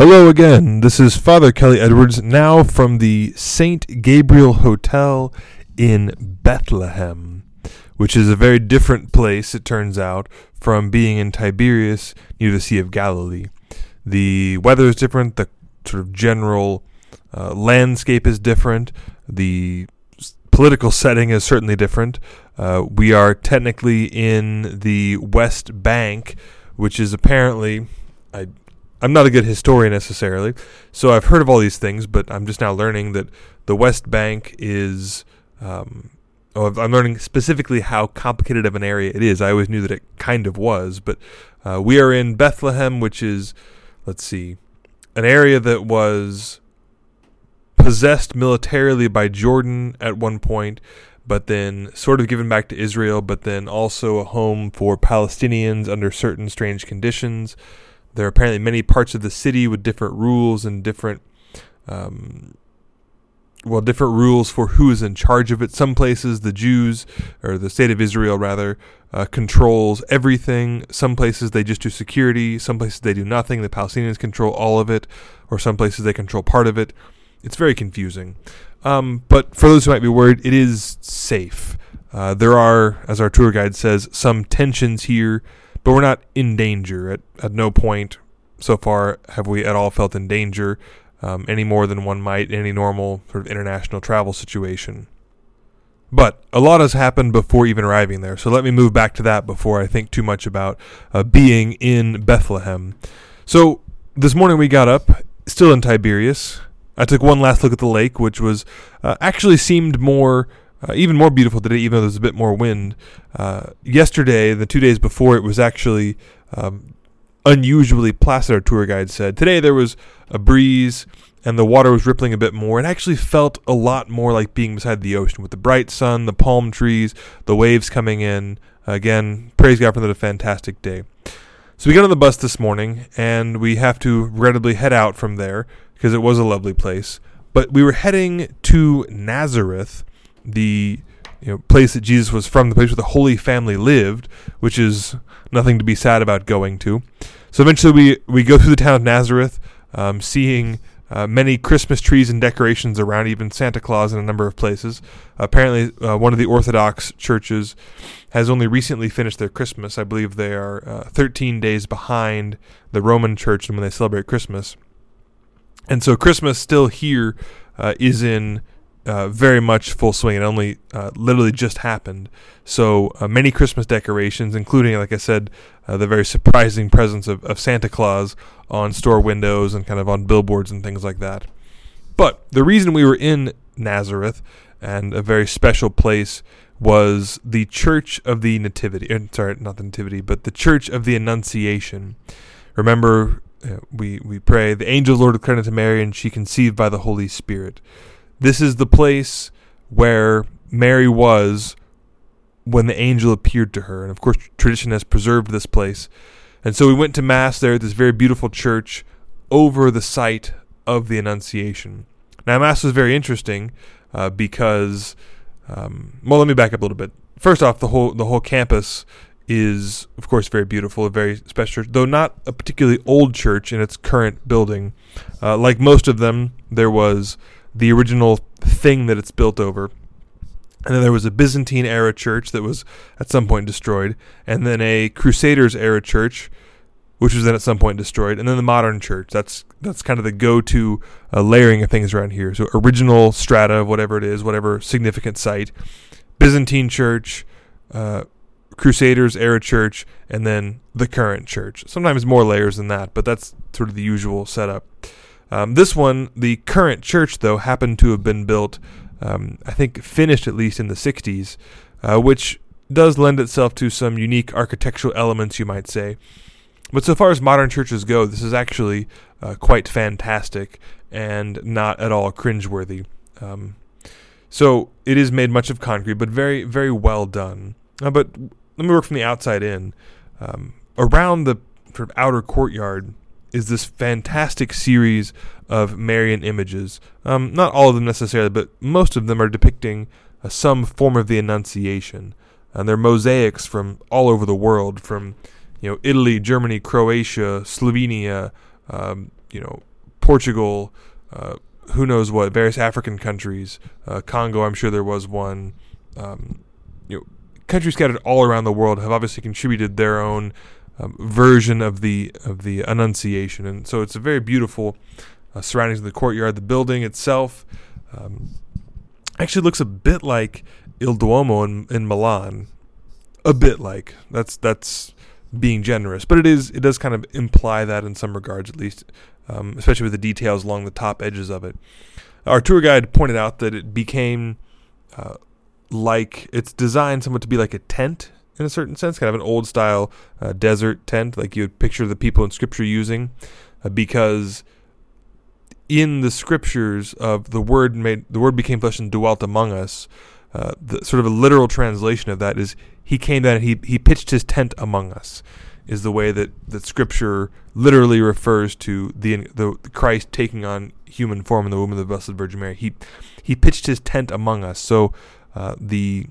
Hello again. This is Father Kelly Edwards, now from the St. Gabriel Hotel in Bethlehem, which is a very different place, it turns out, from being in Tiberias near the Sea of Galilee. The weather is different, the sort of general uh, landscape is different, the political setting is certainly different. Uh, we are technically in the West Bank, which is apparently. I I'm not a good historian necessarily, so I've heard of all these things, but I'm just now learning that the West Bank is. Um, oh, I'm learning specifically how complicated of an area it is. I always knew that it kind of was, but uh, we are in Bethlehem, which is, let's see, an area that was possessed militarily by Jordan at one point, but then sort of given back to Israel, but then also a home for Palestinians under certain strange conditions. There are apparently many parts of the city with different rules and different, um, well, different rules for who is in charge of it. Some places, the Jews, or the state of Israel rather, uh, controls everything. Some places they just do security. Some places they do nothing. The Palestinians control all of it, or some places they control part of it. It's very confusing. Um, but for those who might be worried, it is safe. Uh, there are, as our tour guide says, some tensions here, but we're not in danger. At, at no point so far have we at all felt in danger, um, any more than one might in any normal sort of international travel situation. But a lot has happened before even arriving there, so let me move back to that before I think too much about uh, being in Bethlehem. So this morning we got up, still in Tiberias. I took one last look at the lake, which was uh, actually seemed more, uh, even more beautiful today, even though there's a bit more wind. Uh, yesterday, the two days before, it was actually um, unusually placid. Our tour guide said today there was a breeze and the water was rippling a bit more. It actually felt a lot more like being beside the ocean with the bright sun, the palm trees, the waves coming in. Again, praise God for another fantastic day. So we got on the bus this morning, and we have to regrettably head out from there because it was a lovely place. But we were heading to Nazareth, the you know, place that Jesus was from, the place where the Holy Family lived, which is nothing to be sad about going to. So eventually, we we go through the town of Nazareth, um, seeing uh, many Christmas trees and decorations around, even Santa Claus in a number of places. Apparently, uh, one of the Orthodox churches has only recently finished their Christmas. I believe they are uh, 13 days behind the Roman Church when they celebrate Christmas. And so Christmas still here uh, is in uh, very much full swing. It only uh, literally just happened. So uh, many Christmas decorations, including, like I said, uh, the very surprising presence of, of Santa Claus on store windows and kind of on billboards and things like that. But the reason we were in Nazareth and a very special place was the Church of the Nativity. uh, sorry, not the Nativity, but the Church of the Annunciation. Remember, uh, we we pray, the angel Lord declared unto Mary, and she conceived by the Holy Spirit. This is the place where Mary was when the angel appeared to her, and of course, tradition has preserved this place. And so we went to mass there at this very beautiful church over the site of the Annunciation. Now, mass was very interesting uh, because, um, well, let me back up a little bit. First off, the whole the whole campus is, of course, very beautiful, a very special church, though not a particularly old church in its current building. Uh, like most of them, there was the original thing that it's built over. And then there was a Byzantine era church that was at some point destroyed, and then a Crusaders era church, which was then at some point destroyed, and then the modern church. That's that's kind of the go-to uh, layering of things around here. So original strata of whatever it is, whatever significant site, Byzantine church, uh, Crusaders era church, and then the current church. Sometimes more layers than that, but that's sort of the usual setup. Um, this one, the current church, though, happened to have been built, um, I think, finished at least in the 60s, uh, which does lend itself to some unique architectural elements, you might say. But so far as modern churches go, this is actually uh, quite fantastic and not at all cringeworthy. Um, so it is made much of concrete, but very, very well done. Uh, but let me work from the outside in. Um, around the sort of outer courtyard is this fantastic series of Marian images. Um, not all of them necessarily, but most of them are depicting uh, some form of the Annunciation. And they're mosaics from all over the world, from you know Italy, Germany, Croatia, Slovenia, um, you know, Portugal, uh, who knows what, various African countries, uh, Congo, I'm sure there was one. Um, you know, countries scattered all around the world have obviously contributed their own um, version of the of the Annunciation, and so it's a very beautiful uh, surroundings of the courtyard. The building itself um, actually looks a bit like Il Duomo in, in Milan, a bit like that's that's being generous, but it is it does kind of imply that in some regards, at least, um, especially with the details along the top edges of it. Our tour guide pointed out that it became uh, like it's designed somewhat to be like a tent in a certain sense, kind of an old style uh, desert tent, like you would picture the people in Scripture using, uh, because in the Scriptures of the word made the word became flesh and dwelt among us. Uh, the sort of a literal translation of that is he came down and he he pitched his tent among us is the way that, that scripture literally refers to the, the Christ taking on human form in the womb of the Blessed Virgin Mary. He he pitched his tent among us. So uh, the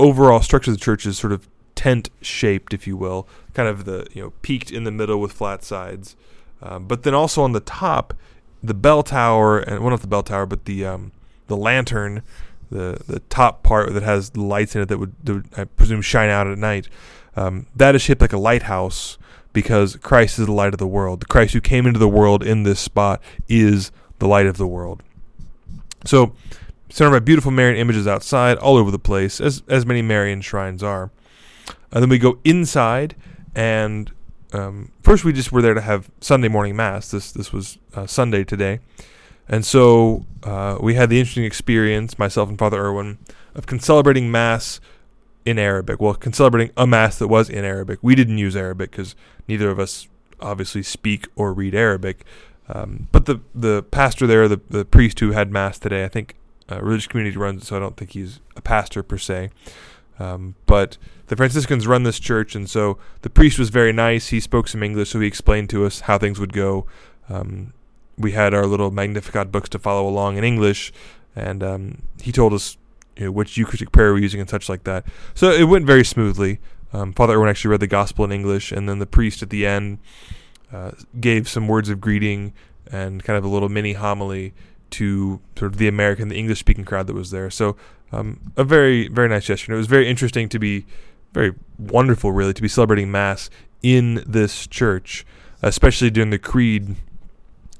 overall structure of the church is sort of tent shaped, if you will, kind of the you know peaked in the middle with flat sides, um, but then also on the top, the bell tower and well not the bell tower, but the um, the lantern the the top part that has lights in it that would, that would I presume shine out at night. Um, that is shaped like a lighthouse because Christ is the light of the world. The Christ who came into the world in this spot is the light of the world. So, surrounded by beautiful Marian images outside, all over the place, as as many Marian shrines are. And then we go inside, and um, first we just were there to have Sunday morning mass. This this was uh, Sunday today, and so uh, we had the interesting experience, myself and Father Irwin, of concelebrating Mass in Arabic. Well, concelebrating a Mass that was in Arabic. We didn't use Arabic because neither of us obviously speak or read Arabic. Um, but the, the pastor there, the, the priest who had Mass today, I think uh, religious community runs it, so I don't think he's a pastor per se. Um, but the Franciscans run this church, and so the priest was very nice. He spoke some English, so he explained to us how things would go. Um, we had our little Magnificat books to follow along in English, and um, he told us you know, which Eucharistic prayer we're using and such like that. So it went very smoothly. Um, Father Irwin actually read the Gospel in English, and then the priest at the end uh, gave some words of greeting and kind of a little mini homily to sort of the American, the English speaking crowd that was there. So um, a very, very nice gesture. And it was very interesting to be, very wonderful, really, to be celebrating Mass in this church, especially during the Creed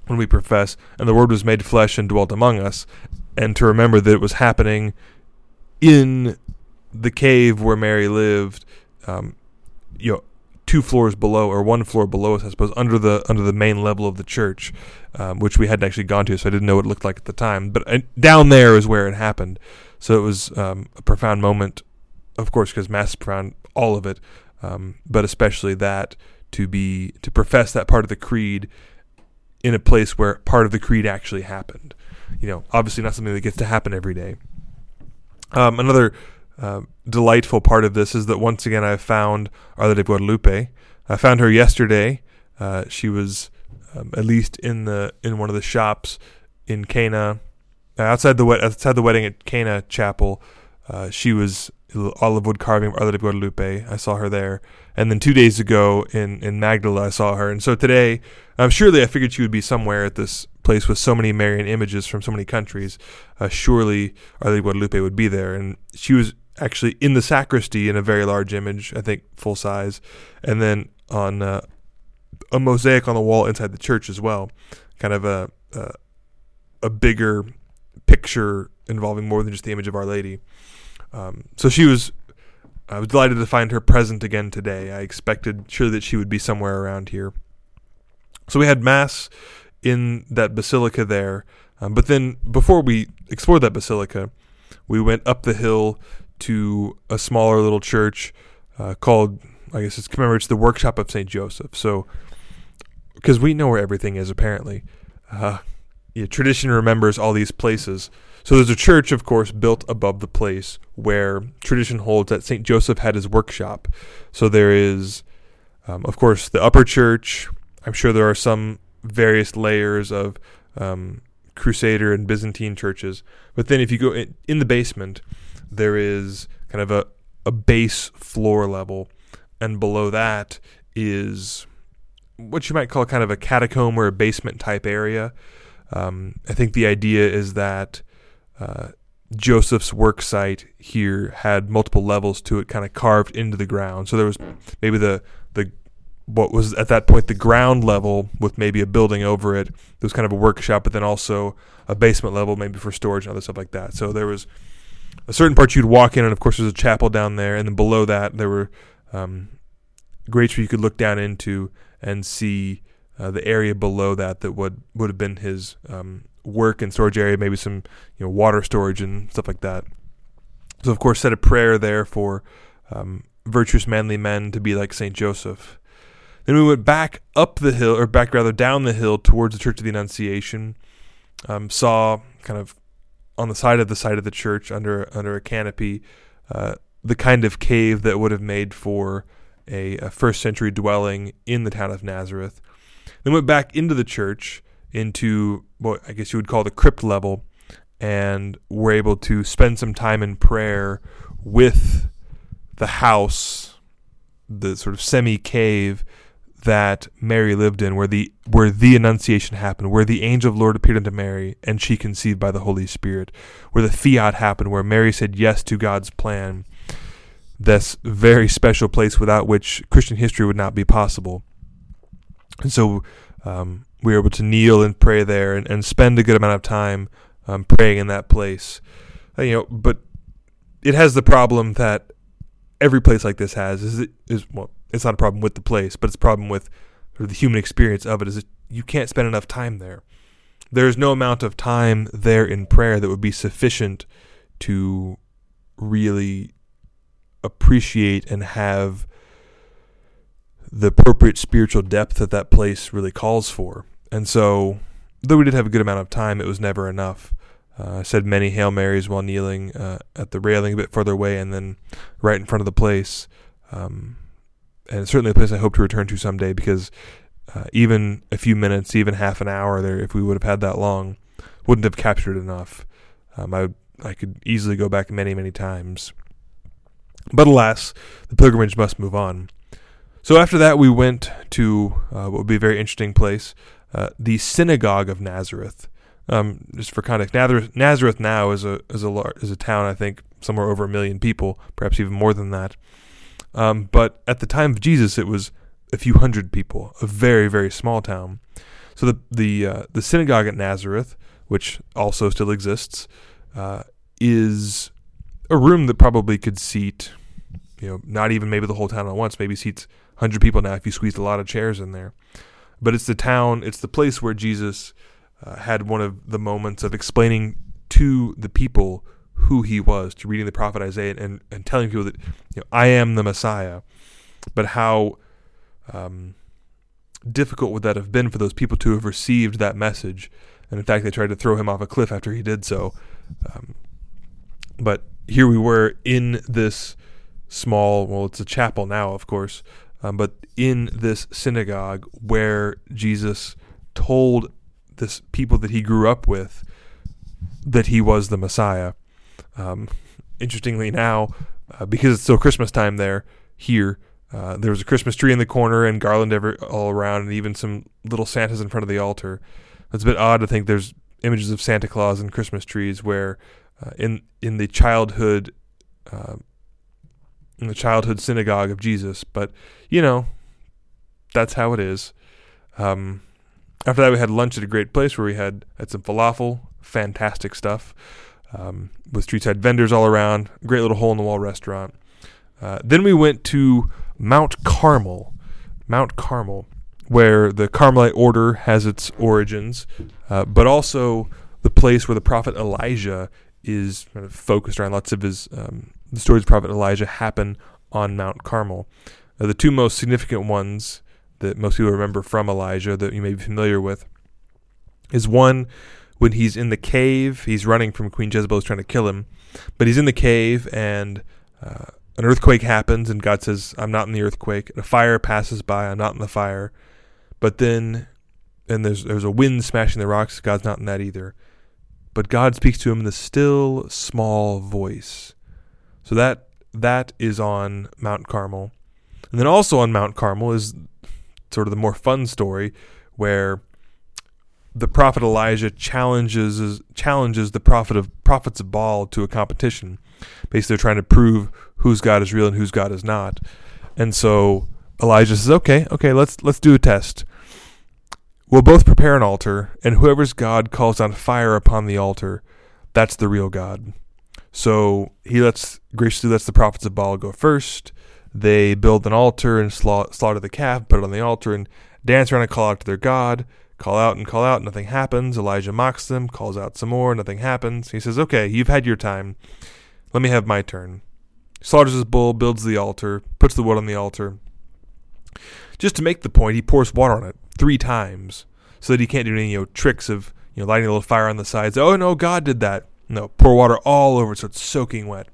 when we profess, and the Word was made flesh and dwelt among us, and to remember that it was happening in the cave where Mary lived, um, you know, two floors below or one floor below us, I suppose, under the under the main level of the church, um, which we hadn't actually gone to, so I didn't know what it looked like at the time. But uh, down there is where it happened, so it was um, a profound moment, of course, because Mass is profound, all of it, um, but especially that to be to profess that part of the creed in a place where part of the creed actually happened. You know, obviously not something that gets to happen every day. Um, another uh, delightful part of this is that once again I found Our Lady Guadalupe. I found her yesterday. Uh, she was um, at least in the in one of the shops in Cana, uh, outside the outside the wedding at Cana Chapel. Uh, she was olive wood carving of Our Lady Guadalupe. I saw her there, and then two days ago in in Magdala, I saw her. And so today, um, surely I figured she would be somewhere at this place with so many Marian images from so many countries. Uh, surely Our Lady Guadalupe would be there, and she was actually in the sacristy in a very large image, I think full size, and then on uh, a mosaic on the wall inside the church as well, kind of a a, a bigger picture involving more than just the image of Our Lady. Um, so she was. I was delighted to find her present again today. I expected sure that she would be somewhere around here. So we had mass in that basilica there, um, but then before we explored that basilica, we went up the hill to a smaller little church uh, called, I guess it's commemorates the workshop of Saint Joseph. So, because we know where everything is apparently, uh, yeah, tradition remembers all these places. So there's a church, of course, built above the place where tradition holds that St. Joseph had his workshop. So there is, um, of course, the upper church. I'm sure there are some various layers of um, Crusader and Byzantine churches. But then if you go in, in the basement, there is kind of a, a base floor level. And below that is what you might call kind of a catacomb or a basement type area. Um, I think the idea is that uh, Joseph's work site here had multiple levels to it, kind of carved into the ground. So there was maybe the the what was at that point the ground level with maybe a building over it. There was kind of a workshop, but then also a basement level, maybe for storage and other stuff like that. So there was a certain part you'd walk in, and of course there's a chapel down there, and then below that there were um, grates where you could look down into and see uh, the area below that that would would have been his um, work and storage area, maybe some you know water storage and stuff like that. So of course, said a prayer there for um, virtuous, manly men to be like Saint Joseph. Then we went back up the hill, or back rather down the hill towards the Church of the Annunciation. Um, saw kind of on the side of the side of the church under under a canopy, uh, the kind of cave that would have made for a, a first century dwelling in the town of Nazareth. Then went back into the church into what I guess you would call the crypt level, and were able to spend some time in prayer with the house, the sort of semi cave that Mary lived in, where the where the Annunciation happened, where the angel of the Lord appeared unto Mary, and she conceived by the Holy Spirit, where the fiat happened, where Mary said yes to God's plan. This very special place without which Christian history would not be possible. And so um, we were able to kneel and pray there and, and spend a good amount of time um, praying in that place. Uh, you know, but it has the problem that every place like this has is it is well, it's not a problem with the place, but it's a problem with the human experience of it. Is you can't spend enough time there. There is no amount of time there in prayer that would be sufficient to really appreciate and have the appropriate spiritual depth that that place really calls for. And so, though we did have a good amount of time, it was never enough. Uh, I said many Hail Marys while kneeling uh, at the railing a bit further away and then right in front of the place. Um, and certainly a place I hope to return to someday because uh, even a few minutes, even half an hour there, if we would have had that long, wouldn't have captured enough. Um, I, I could easily go back many, many times. But alas, the pilgrimage must move on. So after that, we went to uh, what would be a very interesting place, uh, the synagogue of Nazareth. Um, just for context, Nazareth, Nazareth now is a is a is a town I think somewhere over a million people, perhaps even more than that. Um, but at the time of Jesus, it was a few hundred people, a very very small town. So the the uh, the synagogue at Nazareth, which also still exists, uh, is a room that probably could seat, you know, not even maybe the whole town at once, maybe seats 100 people now if you squeezed a lot of chairs in there. But it's the town, it's the place where Jesus uh, had one of the moments of explaining to the people who he was, to reading the prophet Isaiah and, and telling people that, you know, I am the Messiah. But how um, difficult would that have been for those people to have received that message? And in fact, they tried to throw him off a cliff after he did so. Um, but here we were in this small, well, it's a chapel now, of course, um, but in this synagogue where Jesus told this people that he grew up with that he was the Messiah. Um, interestingly, now uh, because it's still Christmas time there here, uh, there was a Christmas tree in the corner and garland every, all around, and even some little Santas in front of the altar. It's a bit odd to think there's images of Santa Claus and Christmas trees where uh, in in the childhood uh, in the childhood synagogue of Jesus. But, you know, that's how it is. Um, after that, we had lunch at a great place where we had, had some falafel, fantastic stuff, um, with street side vendors all around, great little hole in the wall restaurant. Uh, then we went to Mount Carmel, Mount Carmel, where the Carmelite order has its origins, uh, but also the place where the prophet Elijah is kind of focused around lots of his um, the stories of Prophet Elijah happen on Mount Carmel. Uh, the two most significant ones that most people remember from Elijah that you may be familiar with is one when he's in the cave, he's running from Queen Jezebel who's trying to kill him, but he's in the cave and uh, an earthquake happens and God says, "I'm not in the earthquake." And a fire passes by, I'm not in the fire. But then and there's there's a wind smashing the rocks, God's not in that either. But God speaks to him in the still small voice. So that that is on Mount Carmel. And then also on Mount Carmel is sort of the more fun story where the prophet Elijah challenges challenges the prophet of prophets of Baal to a competition. Basically, they're trying to prove whose God is real and whose God is not. And so Elijah says, "Okay, okay, let's let's do a test. We'll both prepare an altar, and whoever's God calls down fire upon the altar, that's the real God." So he lets graciously lets the prophets of Baal go first. They build an altar and slaughter the calf, put it on the altar, and dance around and call out to their God. Call out and call out, nothing happens. Elijah mocks them, calls out some more, nothing happens. He says, Okay, you've had your time. Let me have my turn. Slaughters his bull, builds the altar, puts the wood on the altar. Just to make the point, he pours water on it three times so that he can't do any you know, tricks of you know lighting a little fire on the sides. Oh no, God did that. No, pour water all over so it's soaking wet.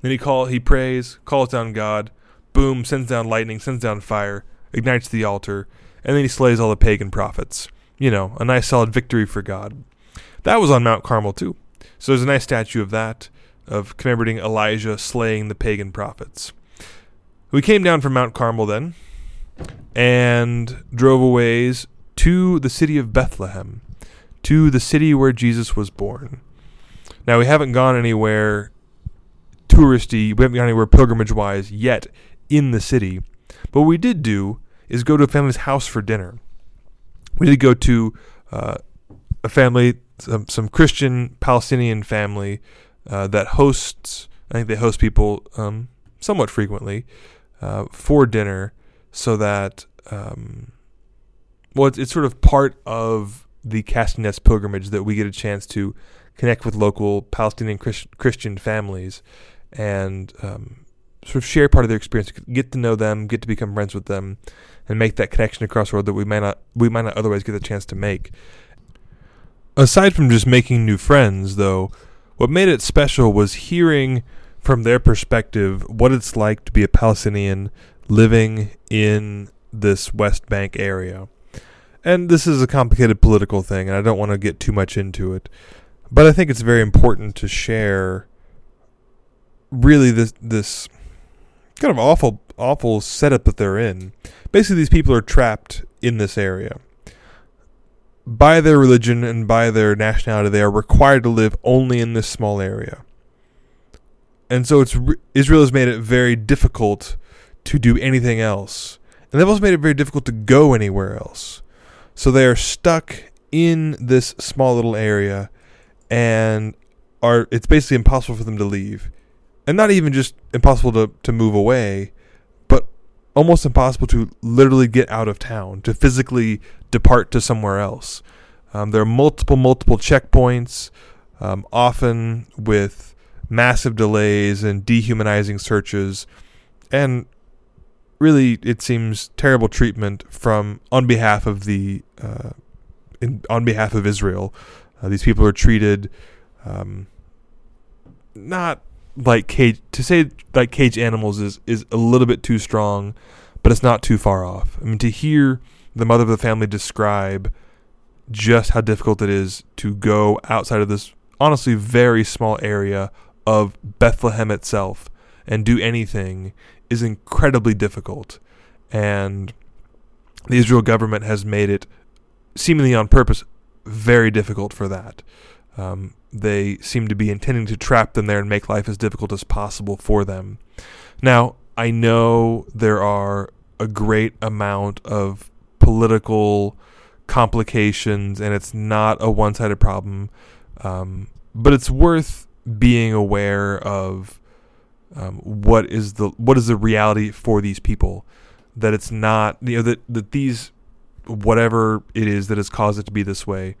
Then he call he prays, calls down God, boom, sends down lightning, sends down fire, ignites the altar, and then he slays all the pagan prophets. You know, a nice solid victory for God. That was on Mount Carmel too. So there's a nice statue of that, of commemorating Elijah slaying the pagan prophets. We came down from Mount Carmel then, and drove a ways to the city of Bethlehem, to the city where Jesus was born. Now we haven't gone anywhere touristy, we haven't gone anywhere pilgrimage wise yet in the city, but we did do is go to a family's house for dinner. We did go to uh, a family, some, some, Christian Palestinian family uh, that hosts. I think they host people um, somewhat frequently uh, for dinner, so that um, well, it's, it's, sort of part of the Casting Nets pilgrimage that we get a chance to connect with local Palestinian Christ- Christian families and um, sort of share part of their experience, get to know them, get to become friends with them, and make that connection across the world that we might not we might not otherwise get the chance to make. Aside from just making new friends, though, what made it special was hearing from their perspective what it's like to be a Palestinian living in this West Bank area. And this is a complicated political thing, and I don't want to get too much into it. But I think it's very important to share really this this kind of awful awful setup that they're in. Basically, these people are trapped in this area. By their religion and by their nationality, they are required to live only in this small area. And so it's Israel has made it very difficult to do anything else. And they've also made it very difficult to go anywhere else. So they are stuck in this small little area and are it's basically impossible for them to leave. And not even just impossible to, to move away, but almost impossible to literally get out of town, to physically depart to somewhere else. Um, there are multiple, multiple checkpoints, um, often with massive delays and dehumanizing searches, and really, it seems terrible treatment from on behalf of the uh, in, on behalf of Israel. Uh, these people are treated um, not like cage to say like cage animals is is a little bit too strong, but it's not too far off. I mean, to hear the mother of the family describe just how difficult it is to go outside of this honestly very small area of Bethlehem itself and do anything is incredibly difficult. And the Israel government has made it seemingly on purpose very difficult for that. Um, they seem to be intending to trap them there and make life as difficult as possible for them. Now, I know there are a great amount of political complications and it's not a one sided problem, um, but it's worth being aware of um, what is the what is the reality for these people that it's not you know that that these whatever it is that has caused it to be this way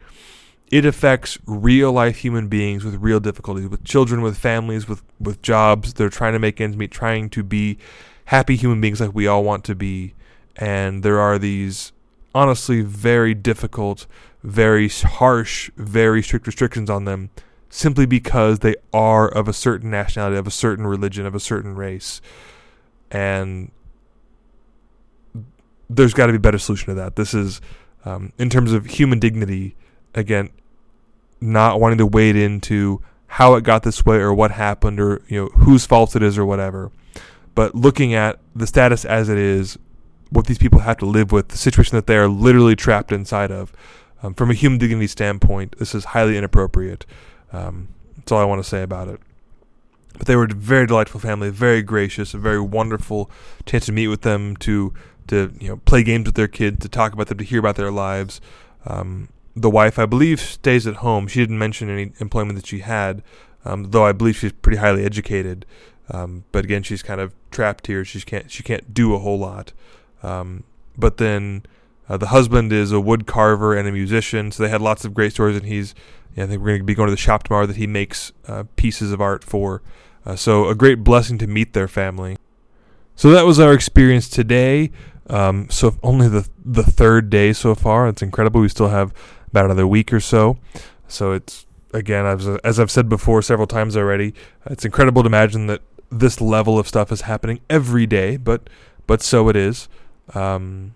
it affects real life human beings with real difficulties, with children, with families, with, with jobs. They're trying to make ends meet, trying to be happy human beings like we all want to be. And there are these honestly very difficult, very harsh, very strict restrictions on them simply because they are of a certain nationality, of a certain religion, of a certain race. And there's got to be a better solution to that. This is, um, in terms of human dignity, again, not wanting to wade into how it got this way or what happened or you know whose fault it is or whatever, but looking at the status as it is what these people have to live with, the situation that they are literally trapped inside of. Um, from a human dignity standpoint, this is highly inappropriate. Um, that's all I want to say about it. But they were a very delightful family, very gracious, a very wonderful chance to meet with them, to to you know play games with their kids, to talk about them, to hear about their lives. Um, the wife, I believe, stays at home. She didn't mention any employment that she had, um, though I believe she's pretty highly educated. Um, but again, she's kind of trapped here. She can't she can't do a whole lot. Um, but then uh, the husband is a wood carver and a musician, so they had lots of great stories. And he's yeah, I think we're going to be going to the shop tomorrow that he makes uh, pieces of art for. Uh, so a great blessing to meet their family. So that was our experience today. Um, so only the the third day so far. It's incredible. We still have about another week or so. So it's again, as as I've said before several times already, it's incredible to imagine that this level of stuff is happening every day. But but so it is. Um,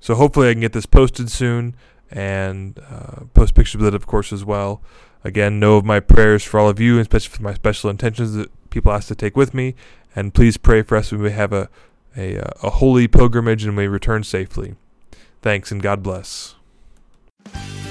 so hopefully I can get this posted soon and uh, post pictures of it, of course, as well. Again, know of my prayers for all of you, especially for my special intentions that people ask to take with me. And please pray for us when we have a, a, uh, a holy pilgrimage and we return safely. Thanks and God bless. え?